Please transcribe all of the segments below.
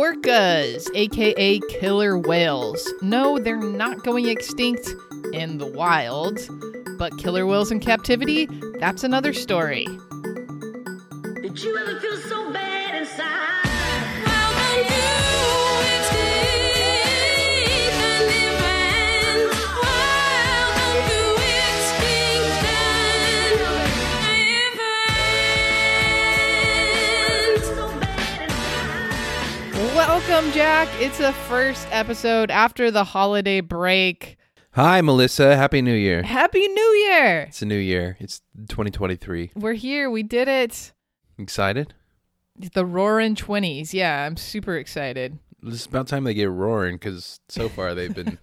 Orcas, aka killer whales. No, they're not going extinct in the wild, but killer whales in captivity, that's another story. Did you ever feel Welcome, Jack. It's the first episode after the holiday break. Hi, Melissa. Happy New Year. Happy New Year! It's a new year. It's 2023. We're here. We did it. Excited? The Roaring Twenties. Yeah, I'm super excited. It's about time they get roaring because so far they've been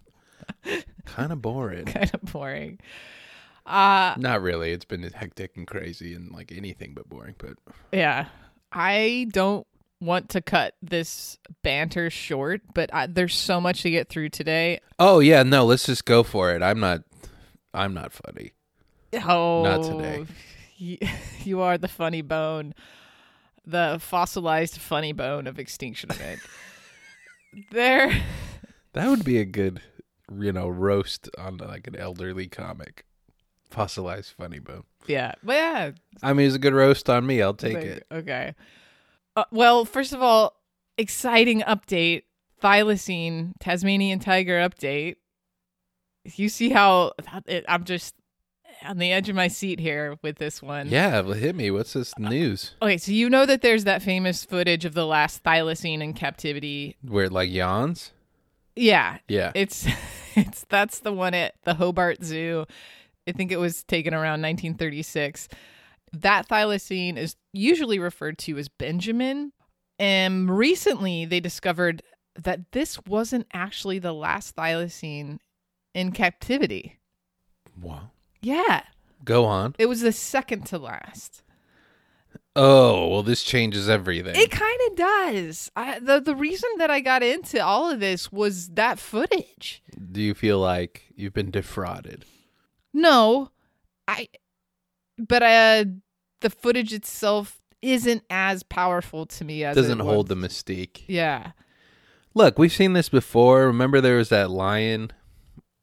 kind of boring. Kind of boring. Uh Not really. It's been hectic and crazy and like anything but boring. But yeah. I don't want to cut this banter short, but I, there's so much to get through today. oh yeah, no. Let's just go for it. I'm not. I'm not funny. Oh, Not today. You, you are the funny bone, the fossilized funny bone of Extinction Event. there, That would be a good, you know, roast on like an elderly comic. Fossilized funny bone. yeah, but yeah, I mean, it's a good roast on me. I'll take Like, it. Okay. Uh, well, first of all, exciting update: thylacine Tasmanian tiger update. You see how it, I'm just on the edge of my seat here with this one. Yeah, well, hit me. What's this news? Okay, so you know that there's that famous footage of the last thylacine in captivity. Where it like yawns? Yeah, Yeah. It's it's that's the one at the Hobart Zoo. I think it was taken around 1936. That thylacine is usually referred to as Benjamin. And recently they discovered that this wasn't actually the last thylacine in captivity. wow. Yeah, Go on. it was the second to last. Oh, well, this changes everything. It kind of does. I, the the reason that I got into all of this was that footage. Do you feel like you've been defrauded? No, I. But uh, the footage itself isn't as powerful to me as Doesn't it hold the mystique. Yeah, Look, we've seen this before. Remember, there was that lion.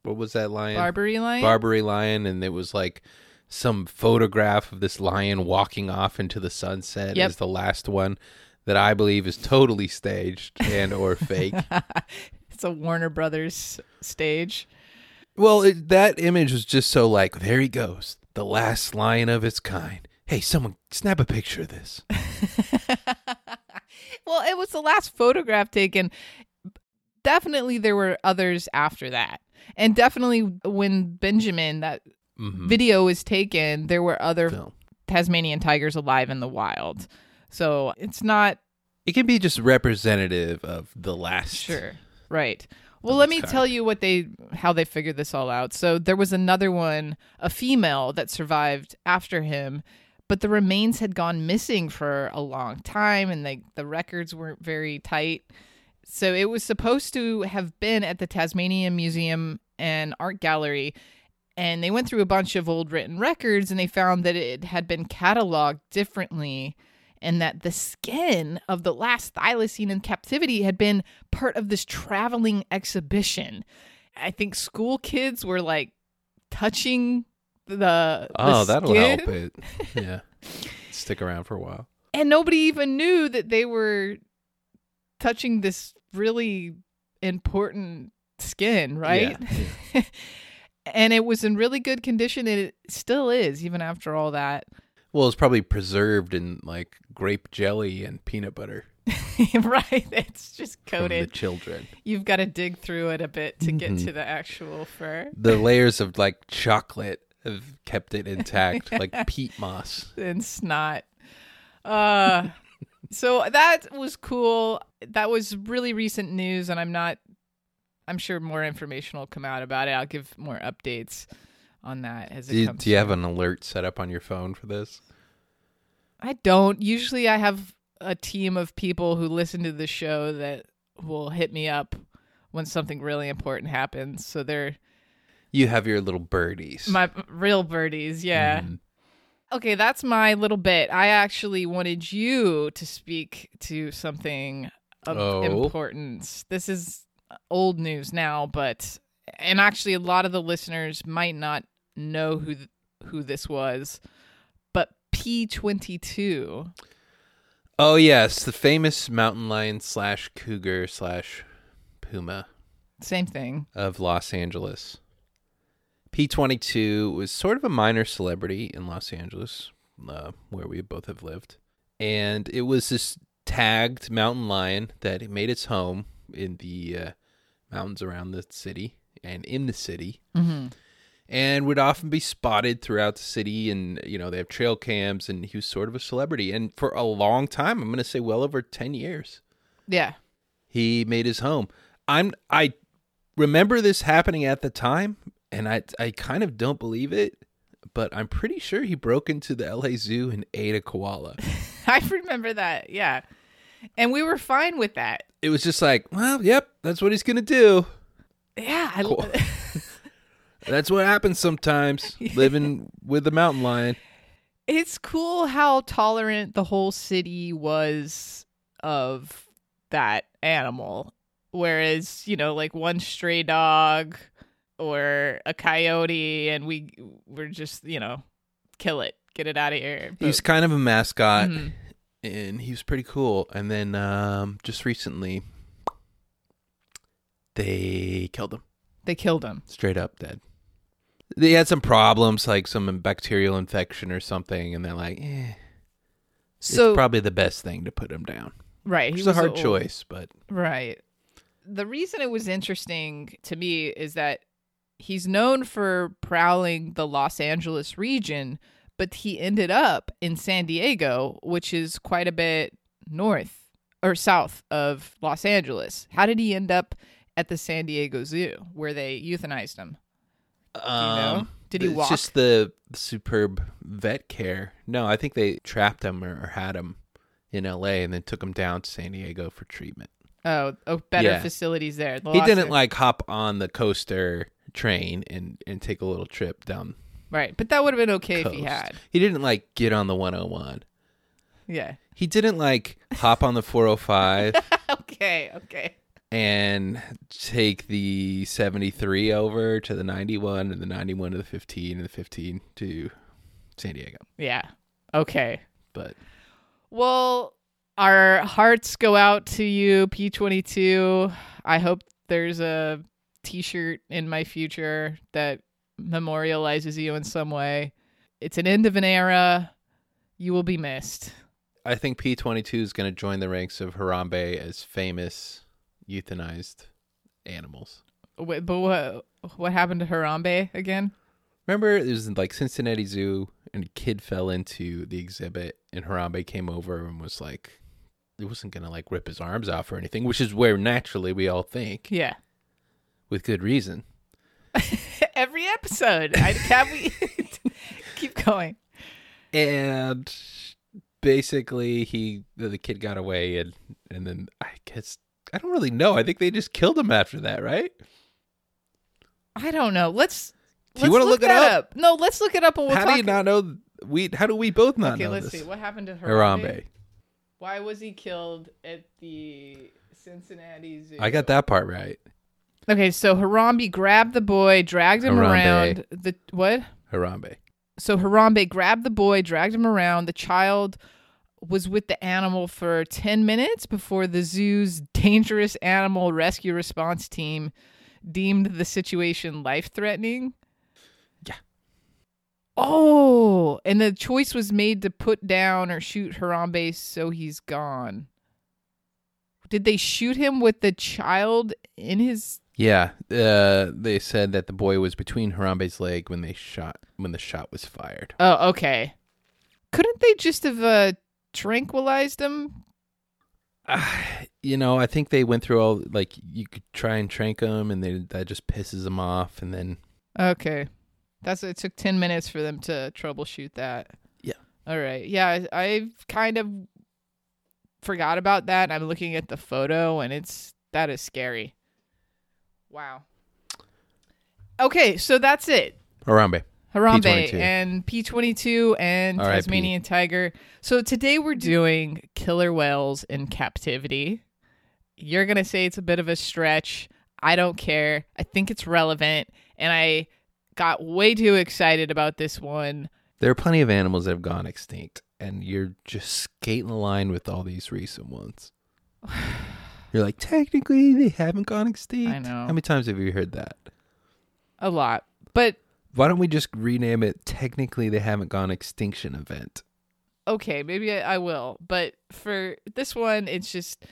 What was that lion? Barbary lion. Barbary lion, and it was like some photograph of this lion walking off into the sunset Yep. as the last one that I believe is totally staged and or fake. it's a Warner Brothers stage. Well, it, that image was just so like, there he goes, the last lion of its kind. Hey, someone snap a picture of this. well, it was the last photograph taken. Definitely, there were others after that, and definitely when Benjamin that Mhm. video was taken, there were other Film. Tasmanian tigers alive in the wild. So it's not It can be just representative of the last. Sure. Right. Well, let me kind. tell you what they how they figured this all out. So there was another one, a female that survived after him, but the remains had gone missing for a long time and they, the records weren't very tight. So it was supposed to have been at the Tasmanian Museum and Art Gallery and they went through a bunch of old written records and they found that it had been cataloged differently and that the skin of the last thylacine in captivity had been part of this traveling exhibition. I think school kids were like touching the, the Oh, that'll skin, help it. Yeah. Stick around for a while. and nobody even knew that they were touching this really important skin, right? Yeah, and it was in really good condition and it still is even after all that. Well, it's probably preserved in like grape jelly and peanut butter right, it's just from the children. You've got to dig through it a bit to get Mhm. to the actual fur The layers of like chocolate have kept it intact, like peat moss. and snot. Uh, so that was cool. That was really recent news, and I'm not. I'm sure more information will come out about it. I'll give more updates on that as it Do you, comes. do you have an alert set up on your phone for this? I don't. Usually, I have a team of people who listen to the show that will hit me up when something really important happens. So they're You have your little birdies. my real birdies. Yeah. Mm. Okay, that's my little bit. I actually wanted you to speak to something of Oh. importance. This is old news now, but and actually a lot of the listeners might not know who th- who this was, but P22 Oh yes, the famous mountain lion slash cougar slash puma same thing. of Los Angeles. P22 was sort of a minor celebrity in Los Angeles, uh, where we both have lived. And it was this tagged mountain lion that made its home in the uh, mountains around the city and in the city. Mhm. And would often be spotted throughout the city. And, you know, they have trail cams, and he was sort of a celebrity. And for a long time, I'm going to say well over 10 years Yeah. he made his home. I'm I remember this happening at the time, and I I kind of don't believe it, but I'm pretty sure he broke into the LA Zoo and ate a koala. I remember that. Yeah. And we were fine with that. It was just like, well, yep, that's what he's gonna do. Yeah. I, Cool. That's what happens sometimes living with a mountain lion. it's cool how tolerant the whole city was of that animal. Whereas, you know, like one stray dog or a coyote, and we were just, you know, kill it, get it out of here. He was But- kind of a mascot, Mhm. and he was pretty cool. And then um, just recently, they killed him. they killed him. straight up dead. They had some problems, like some bacterial infection or something, and they're like, eh, So it's probably the best thing to put him down. right, he is a hard old. choice, but Right. The reason it was interesting to me is that he's known for prowling the Los Angeles region, but he ended up in San Diego, which is quite a bit north or south of Los Angeles. How did he end up at the San Diego Zoo where they euthanized him? um, know? Did he it's walk? just the superb vet care. No, I think they trapped him or, or had him in L.A. and then took him down to San Diego for treatment. Oh, oh better Yeah. facilities there. The he didn't like hop on the coaster train and and take a little trip down. Right, but that would have been okay if he had. He didn't like get on the 101. Yeah. He didn't like hop on the 405. okay, okay. and take the 73 over to the 91 and the 91 to the 15 and the 15 to San Diego. Yeah. Okay. But Well, our hearts go out to you, P22. I hope there's a t shirt in my future that memorializes you in some way. It's an end of an era. You will be missed. I think P22 is going to join the ranks of Harambe as famous euthanized animals. Wait, but what what happened to Harambe again? Remember, it was in like Cincinnati Zoo, and a kid fell into the exhibit, and Harambe came over and was like, he wasn't going to like rip his arms off or anything, which is where naturally we all think, Yeah. With good reason. Every episode. I can't we keep going. and basically he the, the kid got away and and then i guess i don't really know i think they just killed him after that right I don't know. Let's Do you let's wanna look it that up? No, let's look it up and we'll how talk. do you not know we how do we both not okay, know let's this see. What happened to Harambe? harambe Why was he killed at the Cincinnati Zoo? i got that part right Okay, so Harambe grabbed the boy, dragged him Harambe. around. The what? harambe So Harambe grabbed the boy, dragged him around. The child was with the animal for 10 minutes before the zoo's dangerous animal rescue response team deemed the situation life-threatening. Yeah. Oh, and the choice was made to put down or shoot Harambe so he's gone. Did they shoot him with the child in his yeah uh they said that the boy was between harambe's leg when they shot when the shot was fired Oh, okay. Couldn't they just have uh, tranquilized him? you know i think they went through all like you could try and trank him and they that just pisses them off and then Okay, that's it. Took ten minutes for them to troubleshoot that. Yeah. All right. Yeah, I, I've kind of forgot about that. I'm looking at the photo, and it's that is scary. Wow. Okay, so that's it. harambe Harambe P22. and P22 and R.I.P. Tasmanian tiger. So today we're doing killer whales in captivity. You're going to say it's a bit of a stretch. I don't care. I think it's relevant. And I got way too excited about this one. There are plenty of animals that have gone extinct, and you're just skating the line with all these recent ones. You're like, technically, they haven't gone extinct. I know. How many times have you heard that? A lot. But Why don't we just rename it? Technically, they haven't gone extinction event. okay, maybe I, I will. But for this one, it's just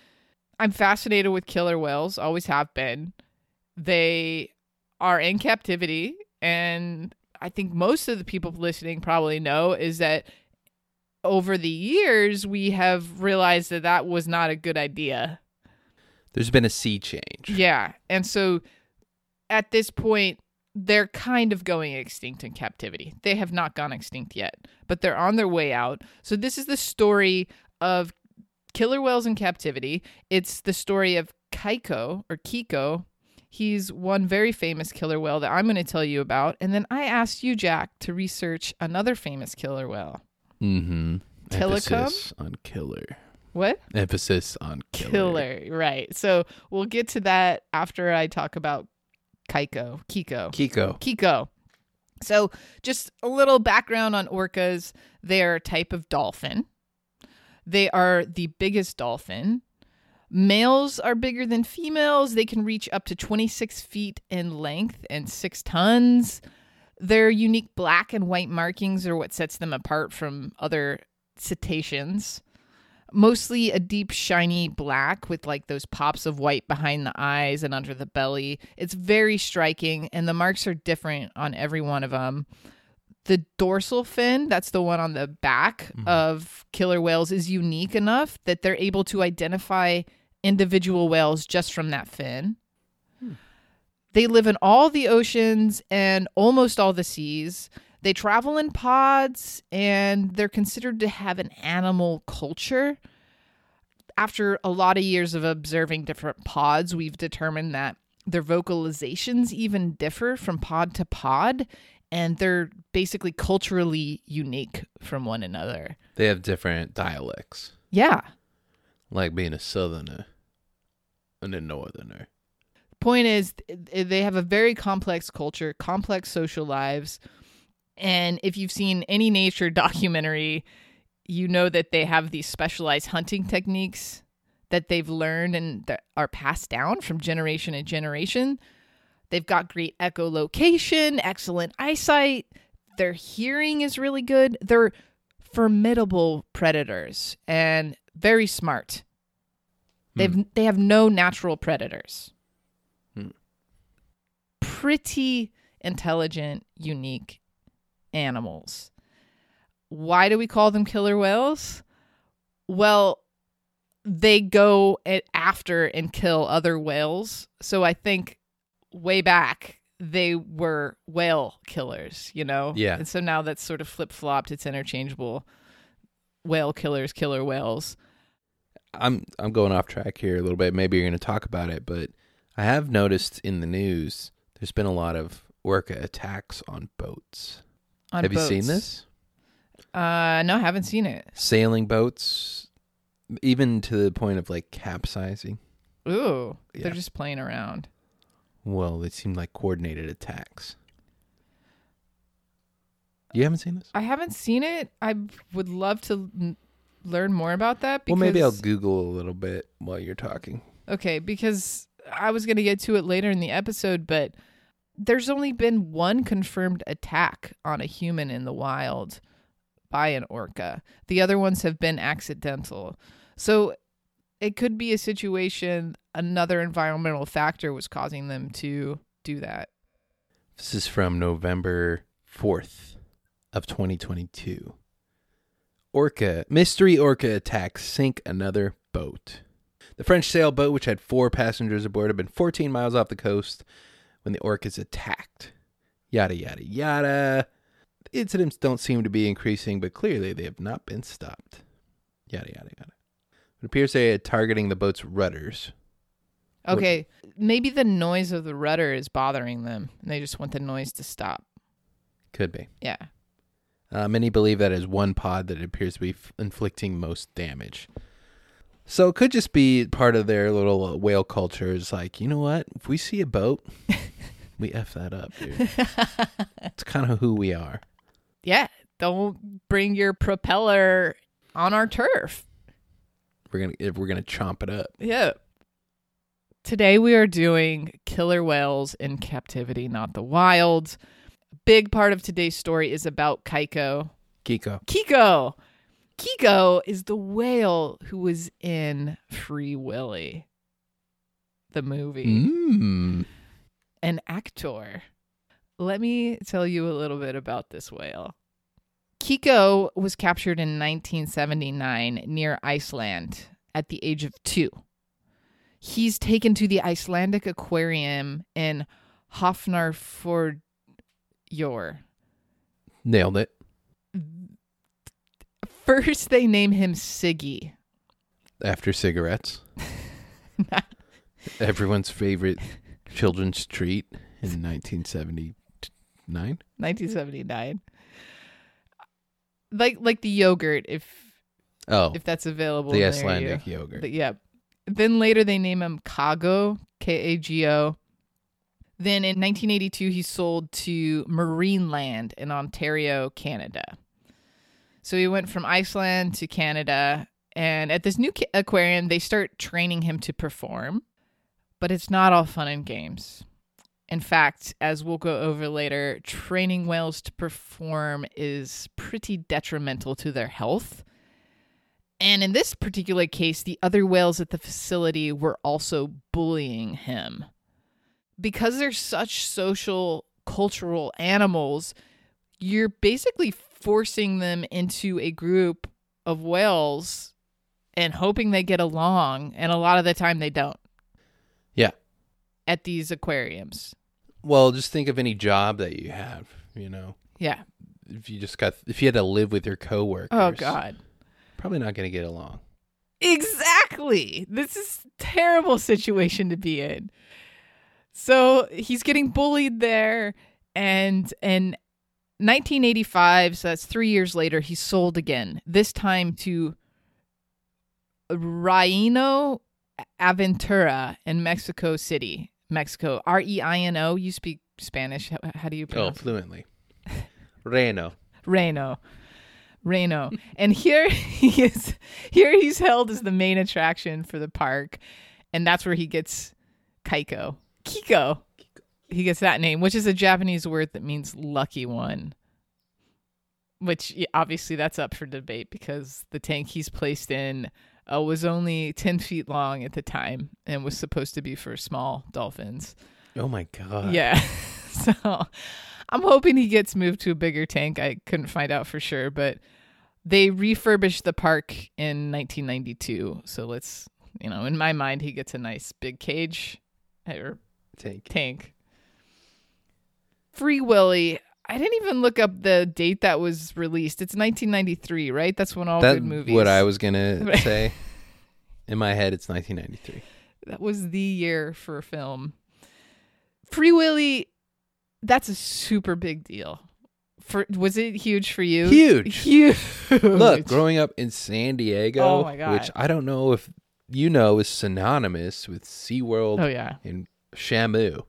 I'm fascinated with killer whales, always have been. They are in captivity, and I think most of the people listening probably know is that over the years we have realized that that was not a good idea. There's been a sea change. Yeah. And so at this point, they're kind of going extinct in captivity. They have not gone extinct yet, but they're on their way out. So this is the story of killer whales in captivity. It's the story of Kaiko or Kiko. He's one very famous killer whale that I'm going to tell you about. And then I asked you, Jack, to research another famous killer whale. Mm-hmm. Tilikum? On killer. What? Emphasis on killer. Killer. Right. So we'll get to that after I talk about Keiko. Kiko. Kiko. Kiko. So, just a little background on orcas. They are a type of dolphin. They are the biggest dolphin. Males are bigger than females. They can reach up to 26 feet in length and six tons. Their unique black and white markings are what sets them apart from other cetaceans. Mostly a deep, shiny black with like those pops of white behind the eyes and under the belly. It's very striking, and the marks are different on every one of them. The dorsal fin, that's the one on the back mm-hmm. of killer whales, is unique enough that they're able to identify individual whales just from that fin. Hmm. They live in all the oceans and almost all the seas. They travel in pods and they're considered to have an animal culture. After a lot of years of observing different pods, we've determined that their vocalizations even differ from pod to pod and they're basically culturally unique from one another. They have different dialects, Yeah. like being a southerner and a northerner. point is they have a very complex culture complex social lives and if you've seen any nature documentary you know that they have these specialized hunting techniques that they've learned and that are passed down from generation to generation. They've got great echolocation excellent eyesight. Their hearing is really good. They're formidable predators and very smart. They've hmm. they have no natural predators. Hmm. Pretty intelligent, unique animals. Why do we call them killer whales? Well, they go after and kill other whales. So I think way back they were whale killers, you know? Yeah. And so now that's sort of flip flopped. It's interchangeable. Whale killers, killer whales. I'm I'm going off track here a little bit. Maybe you're going to talk about it, but I have noticed in the news there's been a lot of orca attacks on boats. On have you seen this? Uh, no, I haven't seen it. Sailing boats, even to the point of like capsizing. Ooh, Yeah. they're just playing around. Well, they seem like coordinated attacks. You haven't seen this? I haven't seen it. I would love to n- learn more about that. Well, maybe I'll Google a little bit while you're talking. Okay, because I was going to get to it later in the episode, but there's only been one confirmed attack on a human in the wild by an orca. The other ones have been accidental. So it could be a situation another environmental factor was causing them to do that. This is from November 4th of 2022. Orca, mystery orca attacks sink another boat. The French sailboat, which had four passengers aboard, had been 14 miles off the coast when the orcas attacked. Yada, yada, yada. The incidents don't seem to be increasing, but clearly they have not been stopped. Yada, yada, yada. It appears they are targeting the boat's rudders. Okay, maybe the noise of the rudder is bothering them and they just want the noise to stop. Could be. Yeah. Uh, many believe that is one pod that appears to be f- inflicting most damage. So it could just be part of their little uh, whale culture. Is like, you know what? If we see a boat, we f that up, dude. it's kind of who we are. Yeah, don't bring your propeller on our turf. We're gonna if we're gonna chomp it up. Yeah. Today we are doing killer whales in captivity, not the wild. Big part of today's story is about Kaiko. Kiko. Kiko. Kiko is the whale who was in Free Willy, the movie. Mm. An actor. Let me tell you a little bit about this whale. Kiko was captured in 1979 near Iceland at the age of two. He's taken to the Icelandic Aquarium in Hafnarfjordur. Nailed it. First, they name him Siggy. After cigarettes. Everyone's favorite children's treat in 1979. 1979. Like like the yogurt, if Oh, if that's available. the Icelandic you. yogurt. But yeah. Then later they name him Kago, K A G O. Then in 1982 he sold to Marineland in Ontario, Canada. So he went from Iceland to Canada and at this new ca- aquarium they start training him to perform, but it's not all fun and games. In fact, as we'll go over later, training whales to perform is pretty detrimental to their health. And in this particular case, the other whales at the facility were also bullying him. Because they're such social, cultural animals, you're basically forcing them into a group of whales and hoping they get along. And a lot of the time, they don't yeah. at these aquariums. Well, just think of any job that you have, you know. Yeah. If you just got if you had to live with your coworkers. Oh, God. Probably not going to get along. Exactly. This is a terrible situation to be in. So he's getting bullied there and in 1985, so that's 3 years later, he's sold again. This time to Reino Aventura in Mexico City, Mexico. R E I N O. You speak Spanish. How, how do you Oh, fluently. Reno. Reno. Reno. and here he is here he's held as the main attraction for the park. And that's where he gets Kaiko. Kiko. He gets that name, which is a Japanese word that means lucky one. Which obviously that's up for debate because the tank he's placed in uh, was only 10 feet long at the time and was supposed to be for small dolphins. Oh my god. Yeah. so I'm hoping he gets moved to a bigger tank. I couldn't find out for sure, but they refurbished the park in 1992. So let's, you know, in my mind, he gets a nice big cage or Tank. tank. Free Willy. I didn't even look up the date that was released. It's 1993, right? That's when all That's good movies. what I was going to say. In my head it's 1993. that was the year for a film. Free Willy, that's a super big deal. For was it huge for you? Huge. Huge. Look, growing up in San Diego, Oh which I don't know if you know is synonymous with SeaWorld oh yeah. and Shamu.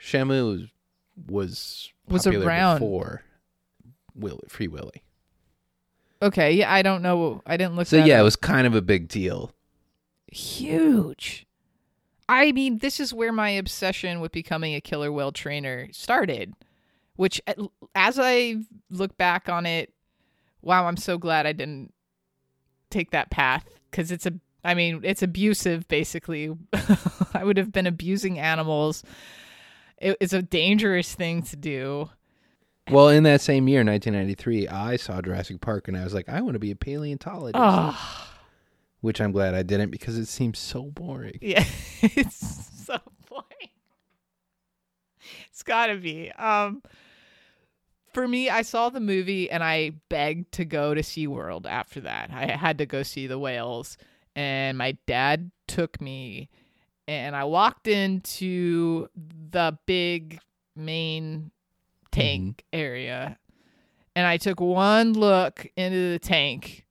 Shamu was Was around. before Will Free Willy. Okay. Yeah, I don't know. I didn't look. So yeah, it was kind of a big deal. huge. I mean, this is where my obsession with becoming a killer whale trainer started. Which, as I look back on it, wow, I'm so glad I didn't take that path because it's a. I mean, it's abusive. Basically, I would have been abusing animals. It, it's a dangerous thing to do. Well, in that same year, 1993, I saw Jurassic Park and I was like, I want to be a paleontologist. Oh, Which I'm glad I didn't because it seems so boring. Yeah, it's so boring. It's gotta be. Um, for me, I saw the movie and I begged to go to SeaWorld after that. I had to go see the whales, and my dad took me, and I walked into the big main tank area, and I took one look into the tank.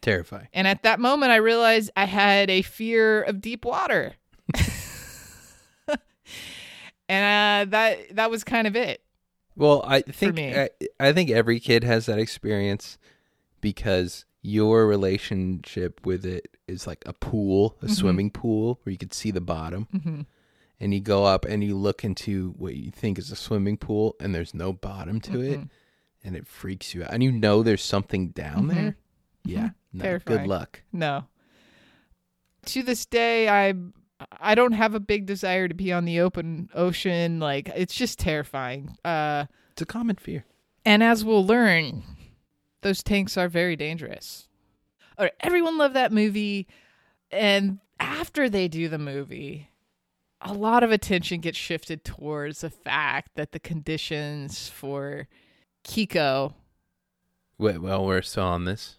Terrifying. And at that moment, I realized I had a fear of deep water. and uh, that that was kind of it. Well, I think. I, I think every kid has that experience because your relationship with it is like a pool, a swimming pool where you can see the bottom. Mm-hmm. And you go up and you look into what you think is a swimming pool and there's no bottom to it and it freaks you out. And you know there's something down there. Yeah. No, Terrifying. good luck. No. To this day, I I don't have a big desire to be on the open ocean. Like it's just terrifying. Uh, It's a common fear. and as we'll learn, those tanks are very dangerous. All right, everyone loved that movie, and after they do the movie, a lot of attention gets shifted towards the fact that the conditions for Kiko. Wait, well, we're still on this.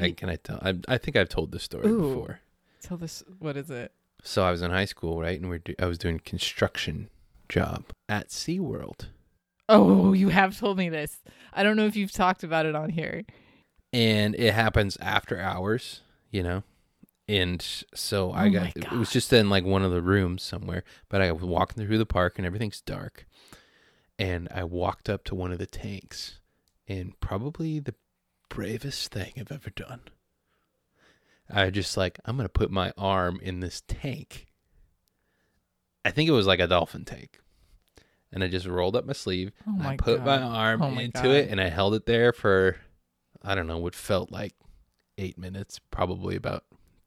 I, can I tell? I, I think I've told this story Ooh. before. Tell this. What is it? So I was in high school, right? And we're do- I was doing construction job at SeaWorld. Oh, you have told me this. I don't know if you've talked about it on here. and it happens after hours, you know. And so I Oh got it was just in like one of the rooms somewhere, but I was walking through the park and everything's dark. And I walked up to one of the tanks and probably the bravest thing I've ever done. I just like I'm going to put my arm in this tank. I think it was like a dolphin tank. And I just rolled up my sleeve Oh and I my put my arm Oh my into God. it and I held it there for I don't know what felt like eight minutes, probably about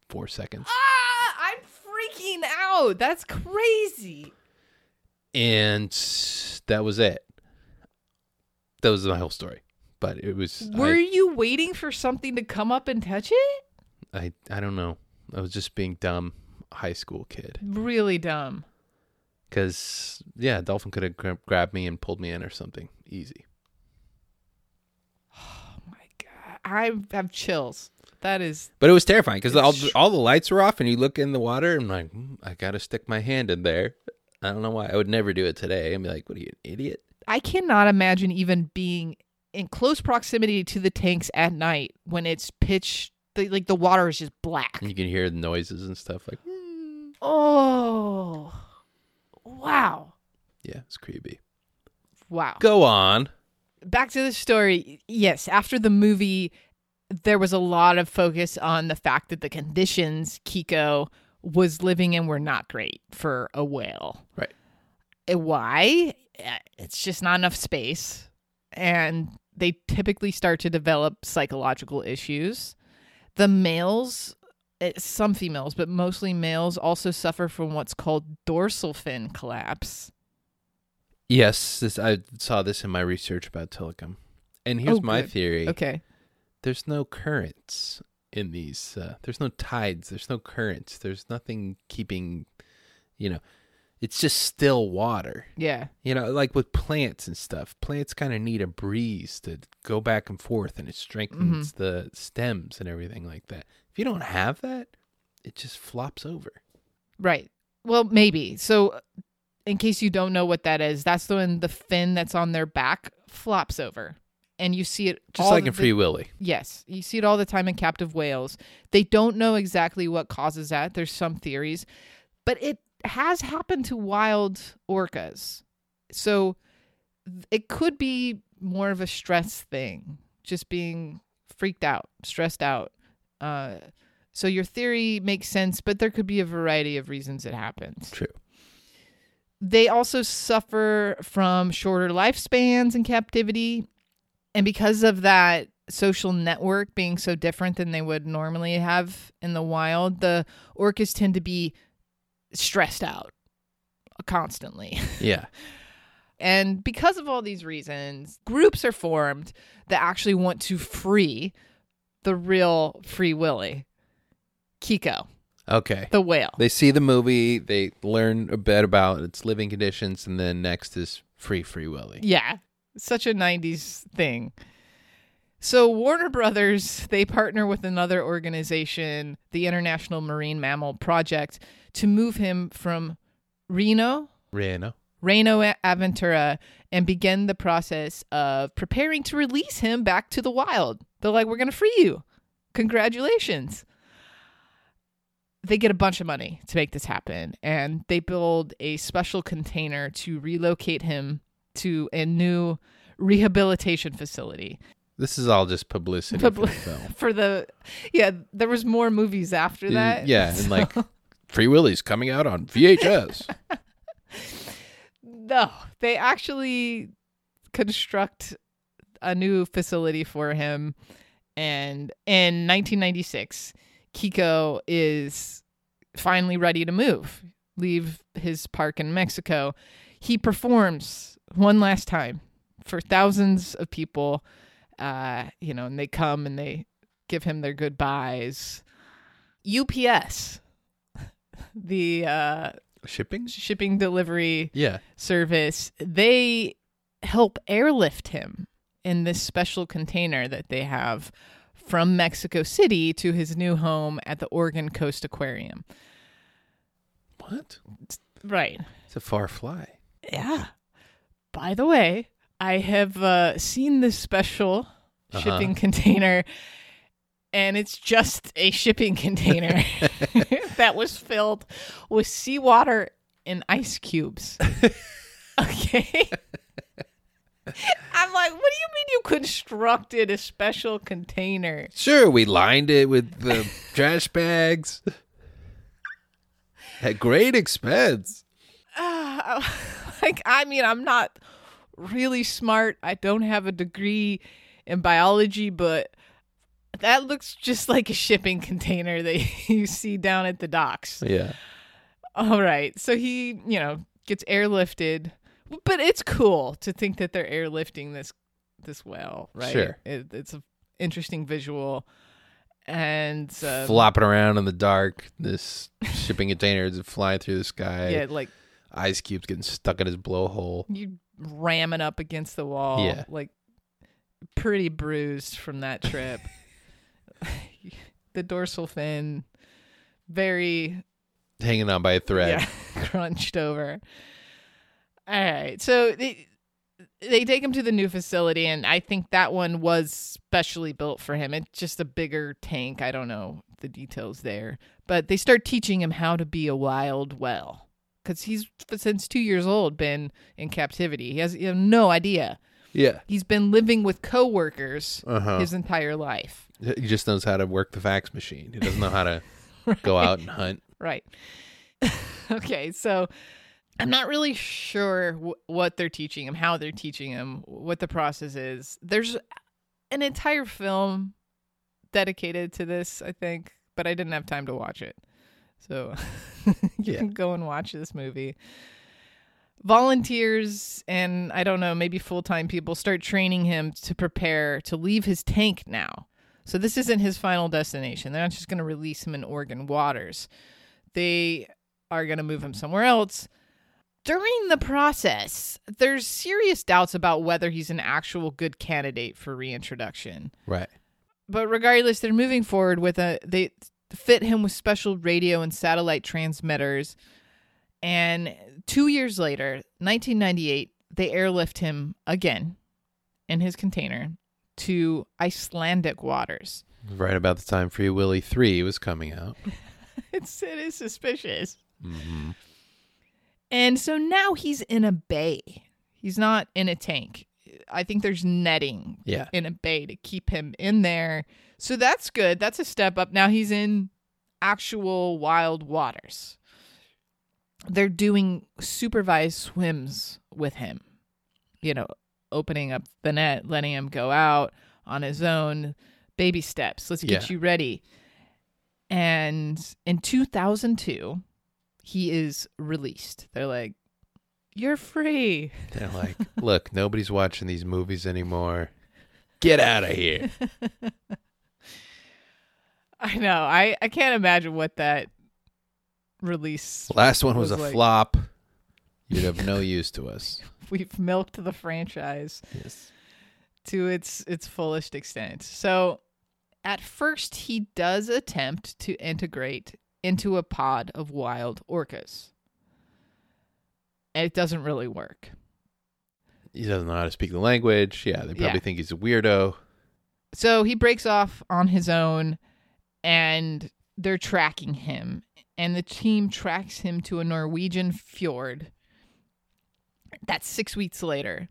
four seconds. Ah, I'm freaking out. That's crazy. And that was it. That was my whole story. But it was Were you waiting for something to come up and touch it? I, I I don't know. I was just being dumb high school kid. Really dumb. Cause yeah, Dolphin could have gra- grabbed me and pulled me in or something. Easy. Oh my god. I have chills. That is But it was terrifying because all, all the lights were off and you look in the water and I'm like, "Hmm, I gotta stick my hand in there. I don't know why. I would never do it today. I'd be like, what are you, an idiot? I cannot imagine even being in close proximity to the tanks at night when it's pitch the, like the water is just black. And you can hear the noises and stuff like, Oh. Wow. yeah, it's creepy. Wow. Go on. back to the story. Yes, after the movie, there was a lot of focus on the fact that the conditions Kiko was living in were not great for a whale. Right. Why? Uh, It's just not enough space. And they typically start to develop psychological issues. The males, eh, some females, but mostly males, also suffer from what's called dorsal fin collapse. Yes, this, I saw this in my research about Tilikum. And here's Oh, my good. theory. Okay. There's no currents in these. Uh, there's no tides. There's no currents. There's nothing keeping, you know, it's just still water. Yeah. You know, like with plants and stuff, plants kind of need a breeze to go back and forth and it strengthens Mm-hmm. the stems and everything like that. If you don't have that, it just flops over. Right. Well, maybe. So, in case you don't know what that is, that's when the fin that's on their back flops over, and you see it Just like the- in Free Willy. Yes, you see it all the time in captive whales. They don't know exactly what causes that. There's some theories, but it has happened to wild orcas. So it could be more of a stress thing, just being freaked out, stressed out. Uh, so your theory makes sense, but there could be a variety of reasons it happens. True. They also suffer from shorter lifespans in captivity. And because of that social network being so different than they would normally have in the wild, the orcas tend to be stressed out constantly. Yeah. And because of all these reasons, groups are formed that actually want to free the real Free Willy, Kiko, Okay. the whale. They see the movie, they learn a bit about its living conditions, and then next is Free Free Willy. Yeah, such a 90s thing. So Warner Brothers, they partner with another organization, the International Marine Mammal Project, to move him from Reno, Reno. Reno Aventura, and begin the process of preparing to release him back to the wild. They're like, we're going to free you. Congratulations. They get a bunch of money to make this happen, and they build a special container to relocate him to a new rehabilitation facility. This is all just publicity for the. For the, yeah, there was more movies after that. yeah, and like Free Willy's coming out on VHS. No, they actually construct a new facility for him. And in 1996, Kiko is finally ready to move, leave his park in Mexico. He performs one last time for thousands of people, uh, you know, and they come and they give him their goodbyes. UPS, the uh, Shipping? shipping delivery Yeah. service, they help airlift him in this special container that they have from Mexico City to his new home at the Oregon Coast Aquarium. What? Right. It's a far fly. Yeah. By the way, I have uh, seen this special Uh-huh. shipping container, and it's just a shipping container that was filled with seawater and ice cubes. okay. I'm like, what do you mean you constructed a special container? Sure, we lined it with the trash bags. At great expense. Ah, like, I mean, I'm not really smart. I don't have a degree in biology, but that looks just like a shipping container that you see down at the docks. Yeah. All right. So he, you know, gets airlifted, but it's cool to think that they're airlifting this this well, right? Sure. It, it's an interesting visual. And uh, Flopping around in the dark. This shipping container is flying through the sky. yeah, like Ice cubes getting stuck in his blowhole. you ramming up against the wall. Yeah. Like pretty bruised from that trip. the dorsal fin very Hanging on by a thread. yeah, crunched over. All right. So they they take him to the new facility and I think that one was specially built for him. It's just a bigger tank. I don't know the details there. But they start teaching him how to be a wild well cuz he's since 2 years old been in captivity. He has, he has no idea. Yeah. He's been living with coworkers Uh-huh. his entire life. He just knows how to work the fax machine. He doesn't know how to go out and hunt. Right. okay, so I'm not really sure w- what they're teaching him, how they're teaching him, what the process is. There's an entire film dedicated to this, I think, but I didn't have time to watch it. So you Yeah. can go and watch this movie. Volunteers and I don't know, maybe full time people start training him to prepare to leave his tank now. So this isn't his final destination. They're not just going to release him in Oregon waters. They are going to move him somewhere else. During the process, there's serious doubts about whether he's an actual good candidate for reintroduction. Right. But regardless, they're moving forward with a they fit him with special radio and satellite transmitters. And 2 years later, 1998, they airlift him again in his container to Icelandic waters. Right about the time Free Willy 3 was coming out. It's it is suspicious. hmm And so now he's in a bay. He's not in a tank. I think there's netting Yeah. in a bay to keep him in there. So that's good. That's a step up. Now he's in actual wild waters. They're doing supervised swims with him. You know, opening up the net, letting him go out on his own. Baby steps. Let's get Yeah. you ready. And in 2002, he is released. They're like, you're free. They're like, look, nobody's watching these movies anymore. Get out of here. I know. I, I can't imagine what that release. Last one was, Was a like- flop. You'd have no use to us. We've milked the franchise Yes. to its its fullest extent. So, at first, he does attempt to integrate into a pod of wild orcas. And it doesn't really work. He doesn't know how to speak the language. Yeah, they probably Yeah. think he's a weirdo. So he breaks off on his own and they're tracking him. And the team tracks him to a Norwegian fjord. That's six weeks later.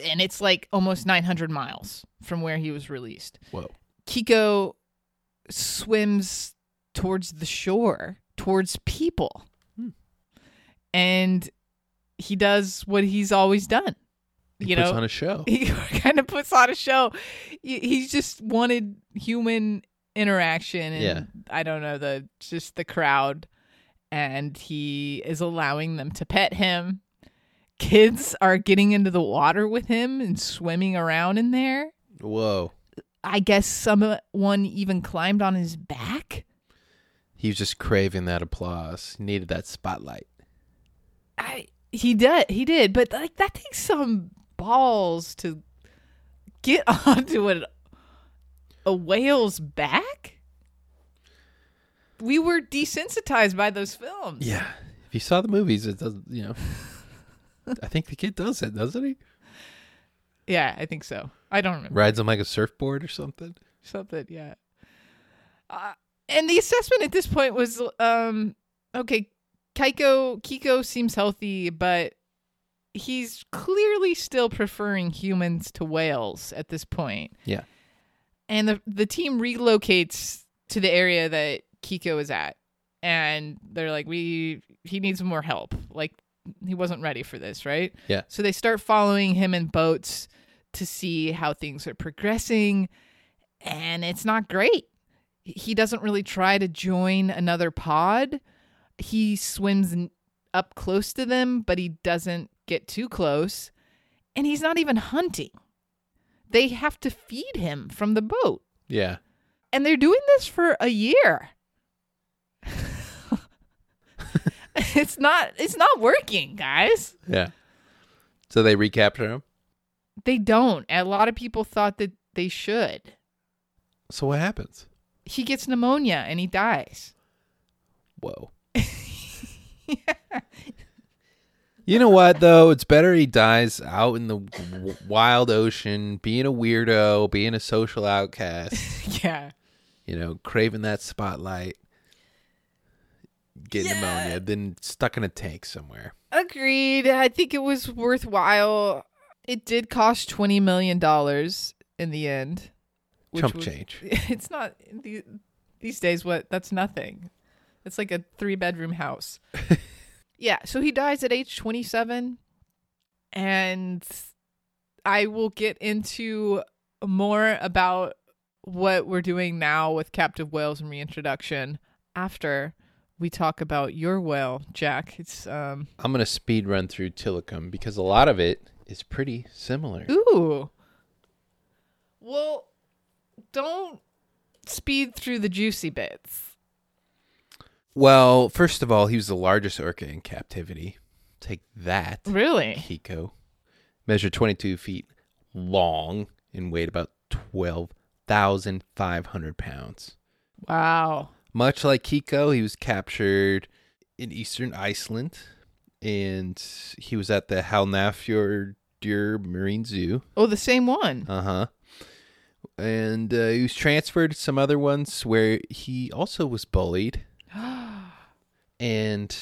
And it's like almost 900 miles from where he was released. Whoa. Kiko swims towards the shore, towards people. And he does what he's always done. He you puts know, on a show. he kind of puts on a show. He, he just wanted human interaction and Yeah. I don't know the just the crowd and he is allowing them to pet him. Kids are getting into the water with him and swimming around in there. Whoa. I guess someone even climbed on his back. He was just craving that applause. He needed that spotlight. I he did he did, but like that takes some balls to get onto a a whale's back. We were desensitized by those films. Yeah. If you saw the movies, it doesn't. You know. I think the kid does it, doesn't he? Yeah, I think so. I don't remember Rides on like a surfboard or something. something. Yeah. Uh, and the assessment at this point was, um, okay, Keiko Kiko seems healthy, but he's clearly still preferring humans to whales at this point. Yeah. And the the team relocates to the area that Kiko is at, and they're like, we he needs more help. Like he wasn't ready for this, right? Yeah. So they start following him in boats to see how things are progressing, and it's not great. He doesn't really try to join another pod. He swims up close to them, but he doesn't get too close, and he's not even hunting. They have to feed him from the boat, Yeah. and they're doing this for a year. it's not it's not working, guys. Yeah. So they recapture him. They don't. A lot of people thought that they should. So what happens? He gets pneumonia and he dies. Whoa. You know what though? It's better he dies out in the w- wild ocean, being a weirdo, being a social outcast. yeah. You know, craving that spotlight, getting pneumonia, then stuck in a tank somewhere. Agreed. I think it was worthwhile. It did cost twenty million dollars in the end. Chump was- change. It's not the- these days. What? That's nothing. It's like a three bedroom house. yeah. So he dies at age twenty seven, and I will get into more about what we're doing now with captive whales and reintroduction after we talk about your whale, Jack. It's um I'm gonna speed run through Tilikum because a lot of it is pretty similar. Ooh. Well, don't speed through the juicy bits. Well, first of all, he was the largest orca in captivity. Take that, Really? Kiko. Measured 22 feet long and weighed about 12,500 pounds. Wow. Much like Kiko, he was captured in eastern Iceland and he was at the Hafnarfjordur Marine Zoo. Oh, the same one. Uh huh. And uh, he was transferred to some other ones where he also was bullied. and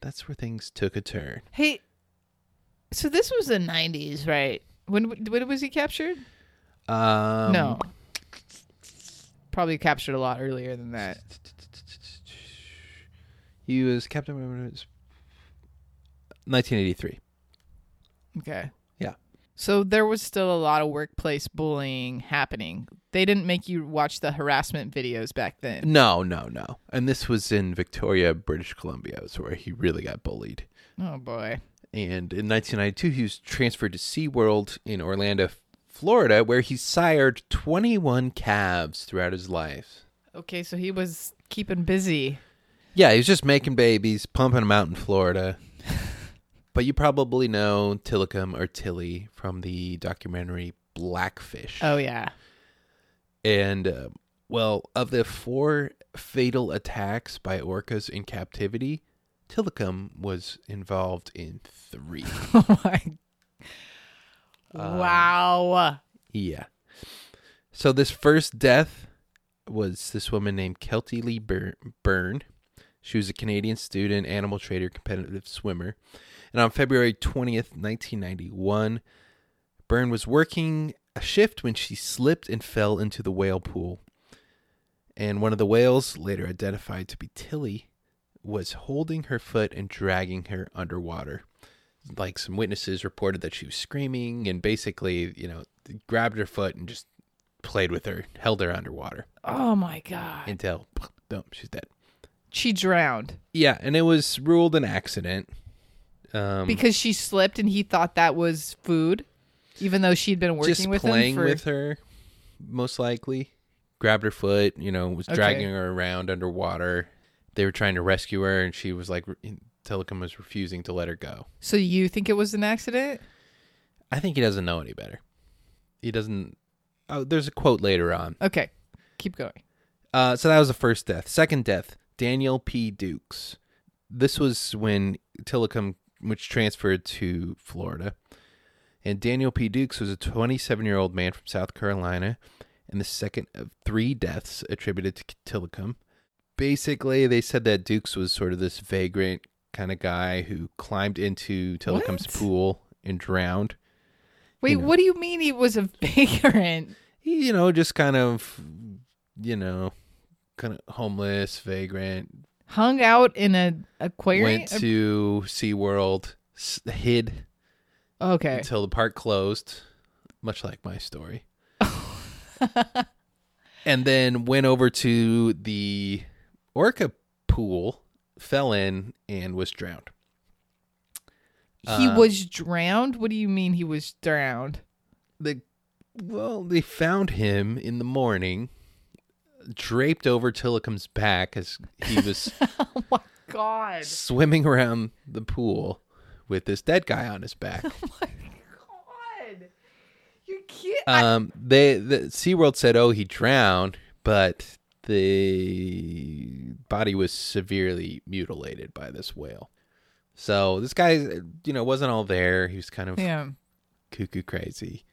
that's where things took a turn. Hey, so this was the 90s, right? When when was he captured? Um, no. Probably captured a lot earlier than that. He was Captain America. 1983. Okay. So there was still a lot of workplace bullying happening. They didn't make you watch the harassment videos back then. No, no, no. And this was in Victoria, British Columbia, is where he really got bullied. Oh boy. And in 1992, he was transferred to SeaWorld in Orlando, Florida, where he sired 21 calves throughout his life. Okay, so he was keeping busy. Yeah, he was just making babies, pumping them out in Florida. But you probably know Tilikum or Tilly from the documentary Blackfish. Oh yeah. And, uh, well, of the four fatal attacks by orcas in captivity, Tilikum was involved in three. Oh my. Um, wow. yeah. So this first death was this woman named Keltie Lee Byrne. She was a Canadian student, animal trader, competitive swimmer. And on February 20th, 1991, Byrne was working a shift when she slipped and fell into the whale pool. And one of the whales, later identified to be Tilly, was holding her foot and dragging her underwater. Like some witnesses reported that she was screaming and basically, you know, grabbed her foot and just played with her, held her underwater Oh my god. until boom, she's dead. She drowned Yeah, and it was ruled an accident. Um, because she slipped and he thought that was food, even though she'd been working just with playing him for. with her, most likely. Grabbed her foot, you know, was Okay. dragging her around underwater. They were trying to rescue her, and she was like, Tilikum was refusing to let her go. So you think it was an accident? I think he doesn't know any better. He doesn't. Oh, there's a quote later on. Okay, keep going. Uh, so that was the first death. Second death, Daniel P. Dukes. This was when Tilikum, which transferred to Florida, and Daniel P. Dukes was a 27 year old man from South Carolina, and the second of three deaths attributed to Tilikum. Basically, they said that Dukes was sort of this vagrant kind of guy who climbed into Tilikum's What? pool and drowned. Wait, know. what do you mean he was a vagrant? he, you know, just kind of, you know, kind of homeless, vagrant, Hung out in an aquarium? went to SeaWorld, s- hid okay. until the park closed, much like my story. and then went over to the orca pool, fell in, and was drowned. he Uh, was drowned? What do you mean he was drowned? The well, they found him in the morning, draped over Tilikum's back as he was Oh my god. swimming around the pool with this dead guy on his back. Oh my god. You can't. Um, they the SeaWorld said, "Oh, he drowned," but the body was severely mutilated by this whale. So this guy, you know, wasn't all there. He was kind of yeah. cuckoo crazy,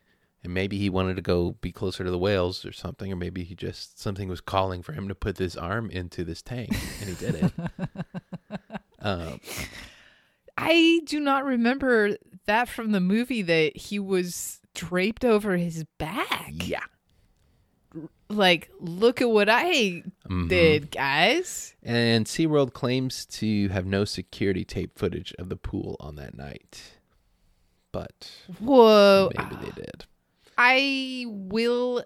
and maybe he wanted to go be closer to the whales or something, or maybe he just something was calling for him to put this arm into this tank, and he did it. um, I do not remember that from the movie that he was draped over his back. yeah. Like, look at what I Mhm. did, guys. And SeaWorld claims to have no security tape footage of the pool on that night. But Whoa. maybe they did. I will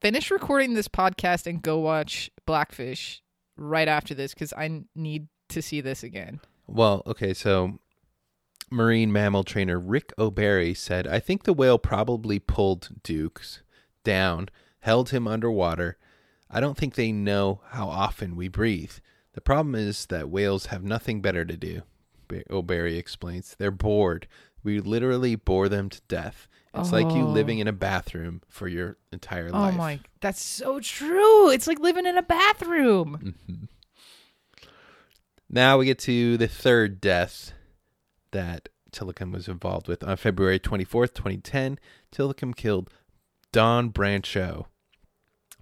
finish recording this podcast and go watch Blackfish right after this because I need to see this again. Well, okay, so marine mammal trainer Rick O'Barry said, I think the whale probably pulled Dukes down, held him underwater. I don't think they know how often we breathe. The problem is that whales have nothing better to do, Ba- O'Barry explains. They're bored. We literally bore them to death. It's like you Oh. living in a bathroom for your entire oh life. Oh my, that's so true. It's like living in a bathroom. Mm-hmm. Now we get to the third death that Tilikum was involved with. On February 24th, 2010, Tilikum killed Dawn Brancheau,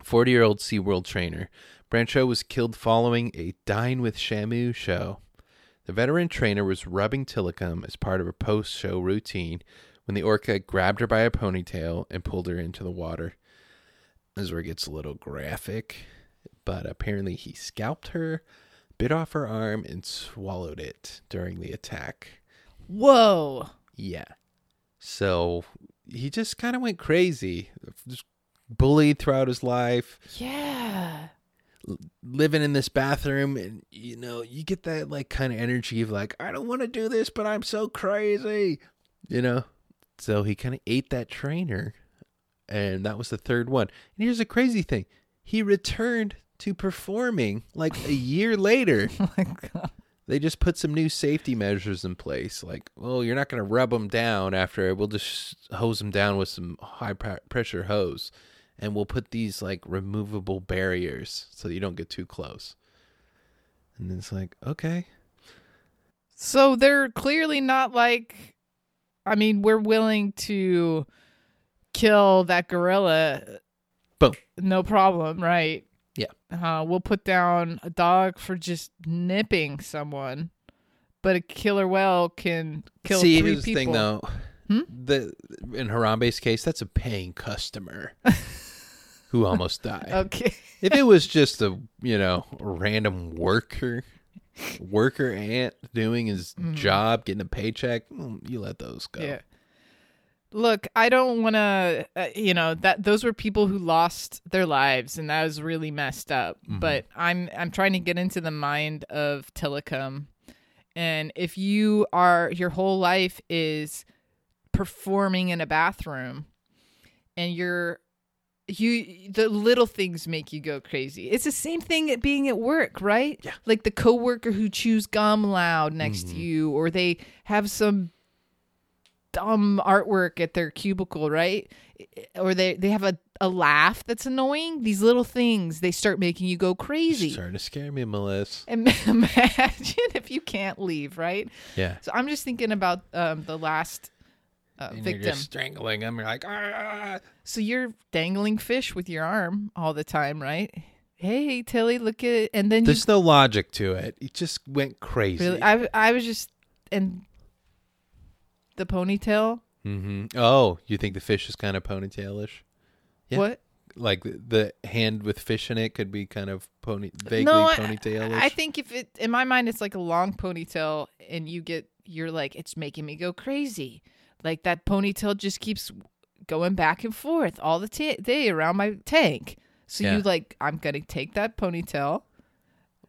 40 year old SeaWorld trainer. Brancho was killed following a Dine with Shamu show. The veteran trainer was rubbing Tilikum as part of a post show routine when the orca grabbed her by a ponytail and pulled her into the water. This is where it gets a little graphic, but apparently he scalped her, bit off her arm, and swallowed it during the attack. Whoa. Yeah. So he just kind of went crazy, just bullied throughout his life, Yeah. living in this bathroom. And, you know, you get that, like, kind of energy of, like, I don't want to do this, but I'm so crazy, you know? So he kind of ate that trainer. And that was the third one. And here's the crazy thing he returned to performing like a year later. Oh my god. they just put some new safety measures in place. Like, well, you're not going to rub them down after. We'll just hose them down with some high pre- pressure hose, and we'll put these like removable barriers so you don't get too close. And it's like, okay, So they're clearly not like I mean, we're willing to kill that gorilla Boom. no problem, right? Yeah. Uh, we'll put down a dog for just nipping someone, but a killer whale can kill See, three here's the people. thing, though. Hmm? The in Harambe's case, that's a paying customer who almost died. Okay. If it was just a you know a random worker, worker ant doing his job, getting a paycheck, mm, you let those go. Yeah. Look, I don't want to, uh, you know, that those were people who lost their lives, and that was really messed up. But I'm I'm trying to get into the mind of Tilikum, and if you are your whole life is performing in a bathroom, and you're you the little things make you go crazy. It's the same thing at being at work, right? Yeah. Like the coworker who chews gum loud next to you, or they have some dumb artwork at their cubicle, right? Or they they have a, a laugh that's annoying. These little things they start making you go crazy. Starting to scare me, Melissa. And imagine if you can't leave, right? Yeah. So I'm just thinking about um, the last uh, And victim. you're just strangling him. You're like, ah. So you're dangling fish with your arm all the time, right? Hey, Tilly, look at it. and then you There's no logic to it. It just went crazy. really I I was just and the ponytail. Mm-hmm. Oh, you think the fish is kind of ponytailish? Yeah. What? Like the, the hand with fish in it could be kind of pony, vaguely no, I- ponytailish. I think if it in my mind it's like a long ponytail and you get you're like it's making me go crazy. Like that ponytail just keeps going back and forth all the ta day around my tank. So Yeah. you like I'm going to take that ponytail.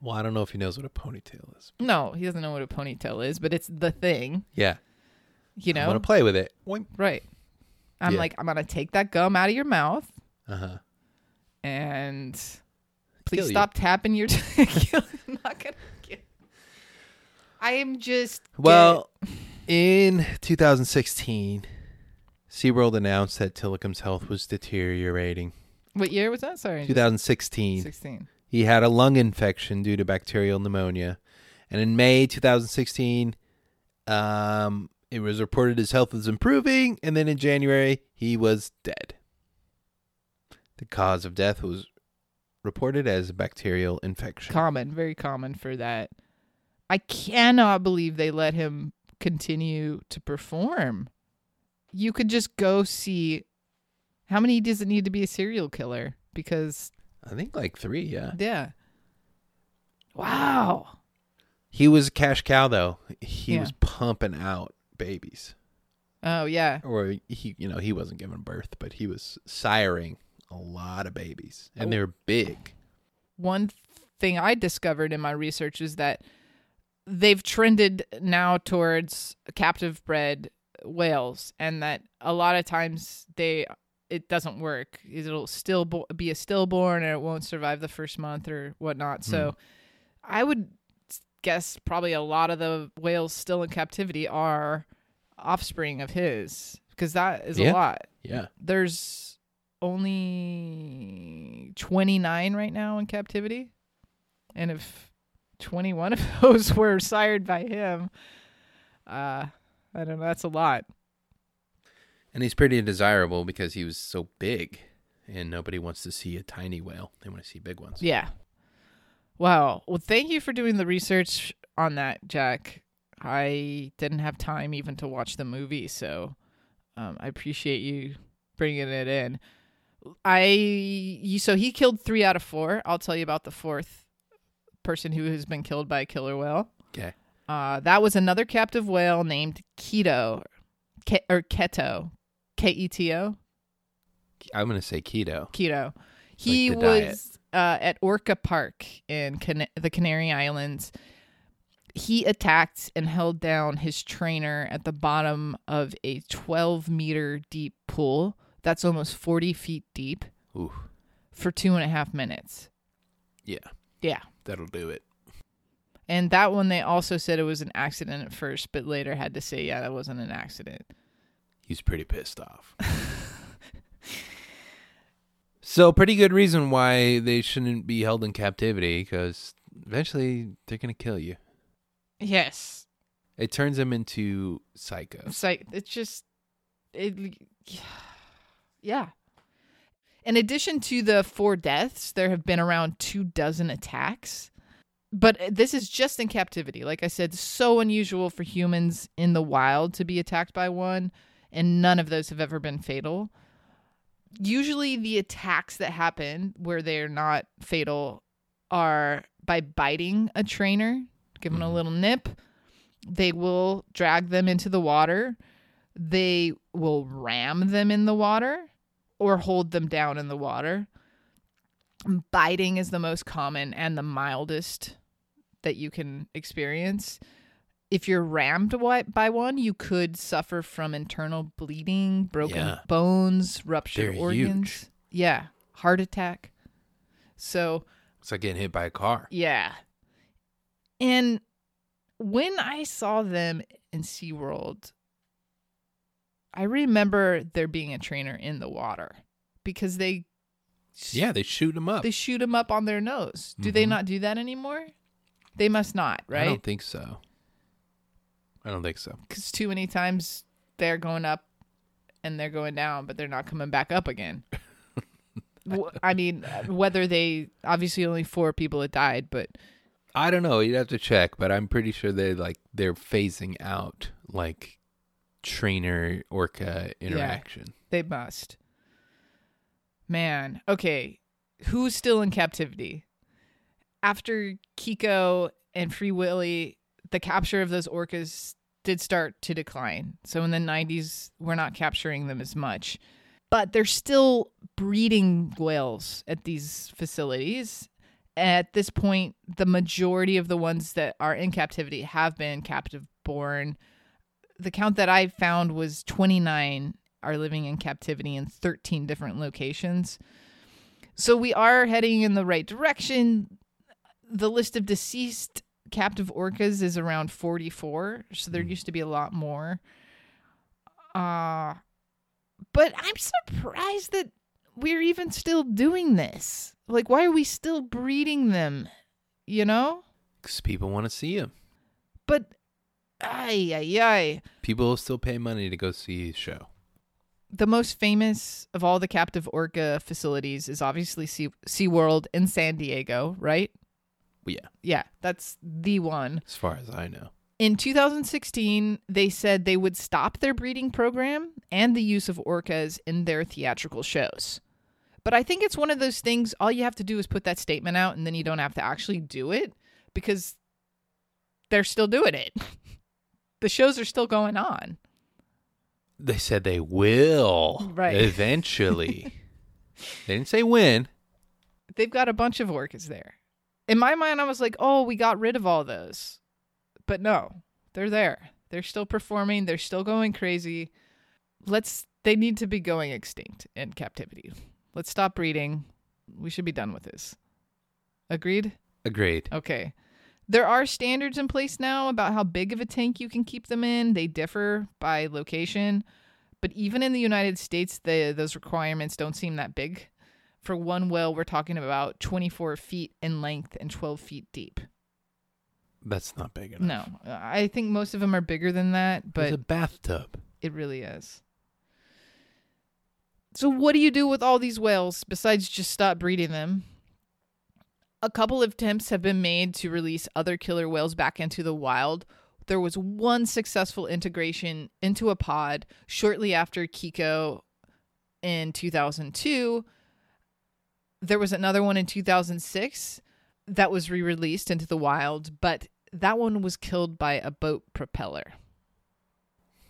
well, I don't know if he knows what a ponytail is. No, he doesn't know what a ponytail is, but it's the thing, Yeah. you know, I want to play with it. Oink. right. I'm Yeah. like I'm going to take that gum out of your mouth Uh-huh. and Kill please you. stop tapping your kill, I'm not to kill. I am just get- Well, in 2016, SeaWorld announced that Tilikum's health was deteriorating. What year was that? Sorry. 2016. 16. He had a lung infection due to bacterial pneumonia. And in May 2016, um, it was reported his health was improving. And then in January, he was dead. The cause of death was reported as a bacterial infection. Common, very common for that. I cannot believe they let him continue to perform. You could just go see how many does it need to be a serial killer? Because I think like three, yeah. yeah. Wow. He was a cash cow, though. He Yeah. was pumping out babies. Oh yeah. Or he, you know, he wasn't giving birth, but he was siring a lot of babies. And oh. they're big. One thing I discovered in my research is that they've trended now towards captive bred whales and that a lot of times they it doesn't work. It'll still bo- be a stillborn and it won't survive the first month or whatnot. So hmm. i would guess probably a lot of the whales still in captivity are offspring of his because that is Yeah. a lot. Yeah. there's only 29 right now in captivity. And if 21 of those were sired by him uh i don't know that's a lot And he's pretty desirable because he was so big. And nobody wants to see a tiny whale. They want to see big ones. yeah wow well thank you for doing the research on that jack i didn't have time even to watch the movie so um, i appreciate you bringing it in i you so he killed three out of four i'll tell you about the fourth person who has been killed by a killer whale Okay. Uh, that was another captive whale named Keto, Ke- or Keto, K E T O, I'm going to say keto. Keto. He diet. was uh, at Orca Park in Can- the Canary Islands. He attacked and held down his trainer at the bottom of a 12 meter deep pool that's almost 40 feet deep Ooh. for two and a half minutes. Yeah. Yeah. That'll do it. And that one, they also said it was an accident at first, but later had to say, yeah, that wasn't an accident. He's pretty pissed off. so, pretty good reason why they shouldn't be held in captivity because eventually they're going to kill you. Yes. It turns them into psychos. It's like it's just it yeah. In addition to the four deaths, there have been around two dozen attacks. But uh, this is just in captivity. Like I said, so unusual for humans in the wild to be attacked by one, and none of those have ever been fatal. Usually, the attacks that happen where they're not fatal are by biting a trainer, giving a mm-hmm. little nip. They will drag them into the water. They will ram them in the water or hold them down in the water. Biting is the most common and the mildest that you can experience. If you're rammed by one, you could suffer from internal bleeding, broken Yeah. bones, ruptured They're organs. huge. Yeah, heart attack. So, It's like getting hit by a car. yeah. And when I saw them in SeaWorld, I remember there being a trainer in the water because they Yeah, they shoot them up. they shoot them up on their nose. Do they Mhm. not do that anymore? They must not, right? I don't think so. I don't think so. Because too many times they're going up and they're going down, but they're not coming back up again. I mean, whether they obviously only four people had died, but I don't know. You'd have to check, but I'm pretty sure they like they're phasing out like trainer orca interaction. They must. Man, okay. Who's still in captivity? After Kiko and Free Willy, the capture of those orcas did start to decline. So in the 90s, we're not capturing them as much. But they're still breeding whales at these facilities. At this point, the majority of the ones that are in captivity have been captive born the count that I found was 29 are living in captivity in 13 different locations. So we are heading in the right direction. The list of deceased captive orcas is around 44, so there used to be a lot more. Uh but I'm surprised that we're even still doing this. Like why are we still breeding them? You know? Because people want to see them. But ay ay ay. People still pay money to go see a show. the most famous of all the captive orca facilities is obviously sea- SeaWorld in San Diego, right? Well, yeah, Yeah, that's the one. as far as I know. In 2016, they said they would stop their breeding program and the use of orcas in their theatrical shows. But I think it's one of those things, all you have to do is put that statement out and then you don't have to actually do it because they're still doing it. the shows are still going on. They said they will Right. eventually. they didn't say when. they've got a bunch of orcas there. In my mind, I was like, oh, we got rid of all those. But no, they're there. They're still performing. They're still going crazy. Let's, they need to be going extinct in captivity. Let's stop breeding. We should be done with this. Agreed? Agreed. Okay. There are standards in place now about how big of a tank you can keep them in. They differ by location, but even in the United States, the those requirements don't seem that big. For one well, we're talking about 24 feet in length and 12 feet deep. That's not big enough. No, I think most of them are bigger than that, It's but a bathtub. it really is. So, what do you do with all these whales besides just stop breeding them? A couple of attempts have been made to release other killer whales back into the wild. There was one successful integration into a pod shortly after Kiko in 2002. There was another one in 2006 that was re released into the wild, but that one was killed by a boat propeller.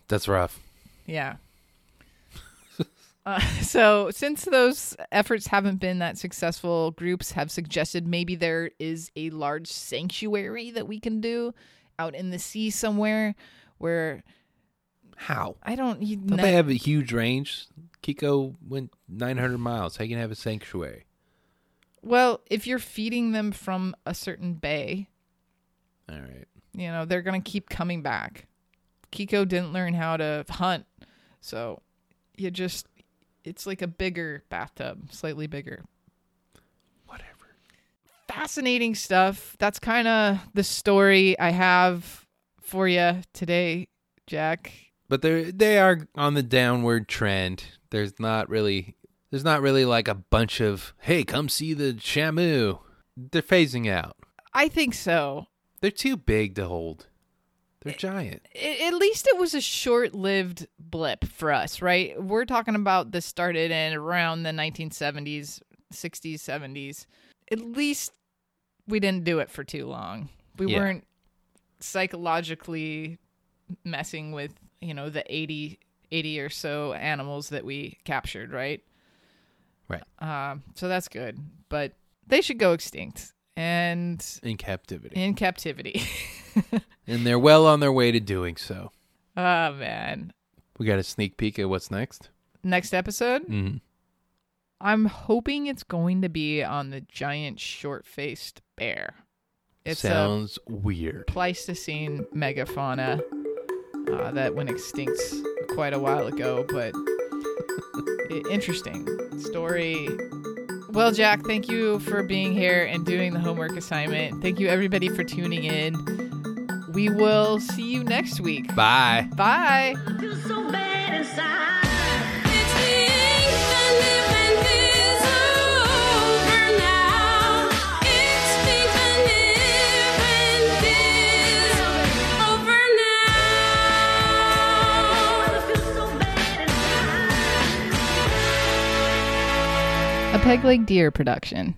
That's rough. Yeah. Uh, so, since those efforts haven't been that successful, groups have suggested maybe there is a large sanctuary that we can do out in the sea somewhere where How? I don't. You, Don't they have a huge range? Kiko went 900 miles. How you can have a sanctuary? well, if you're feeding them from a certain bay, All right. you know, they're going to keep coming back. Kiko didn't learn how to hunt. So, you just. It's like a bigger bathtub, slightly bigger. Whatever. fascinating stuff. That's kind of the story I have for you today, Jack. But they they are on the downward trend. There's not really There's not really like a bunch of, hey, come see the Shamu. They're phasing out. I think so. They're too big to hold. They're giant. I- At least it was a short-lived blip for us, right? We're talking about this started in around the 1970s, 60s, 70s. At least we didn't do it for too long. We Yeah. weren't psychologically messing with, you know, the 80 80 or so animals that we captured, right? Right. Um, so that's good, but they should go extinct and In captivity. in captivity. And they're well on their way to doing so. oh man. We got a sneak peek at what's next. Next episode, Mm-hmm. I'm hoping it's going to be on the giant short-faced bear. It's a Sounds weird. Pleistocene megafauna uh, that went extinct quite a while ago, but interesting story. Well, Jack, thank you for being here and doing the homework assignment. Thank you, everybody, for tuning in. We will see you next week. Bye. Bye. I feel so bad inside. I feel so bad inside. A Peg Leg Deer production.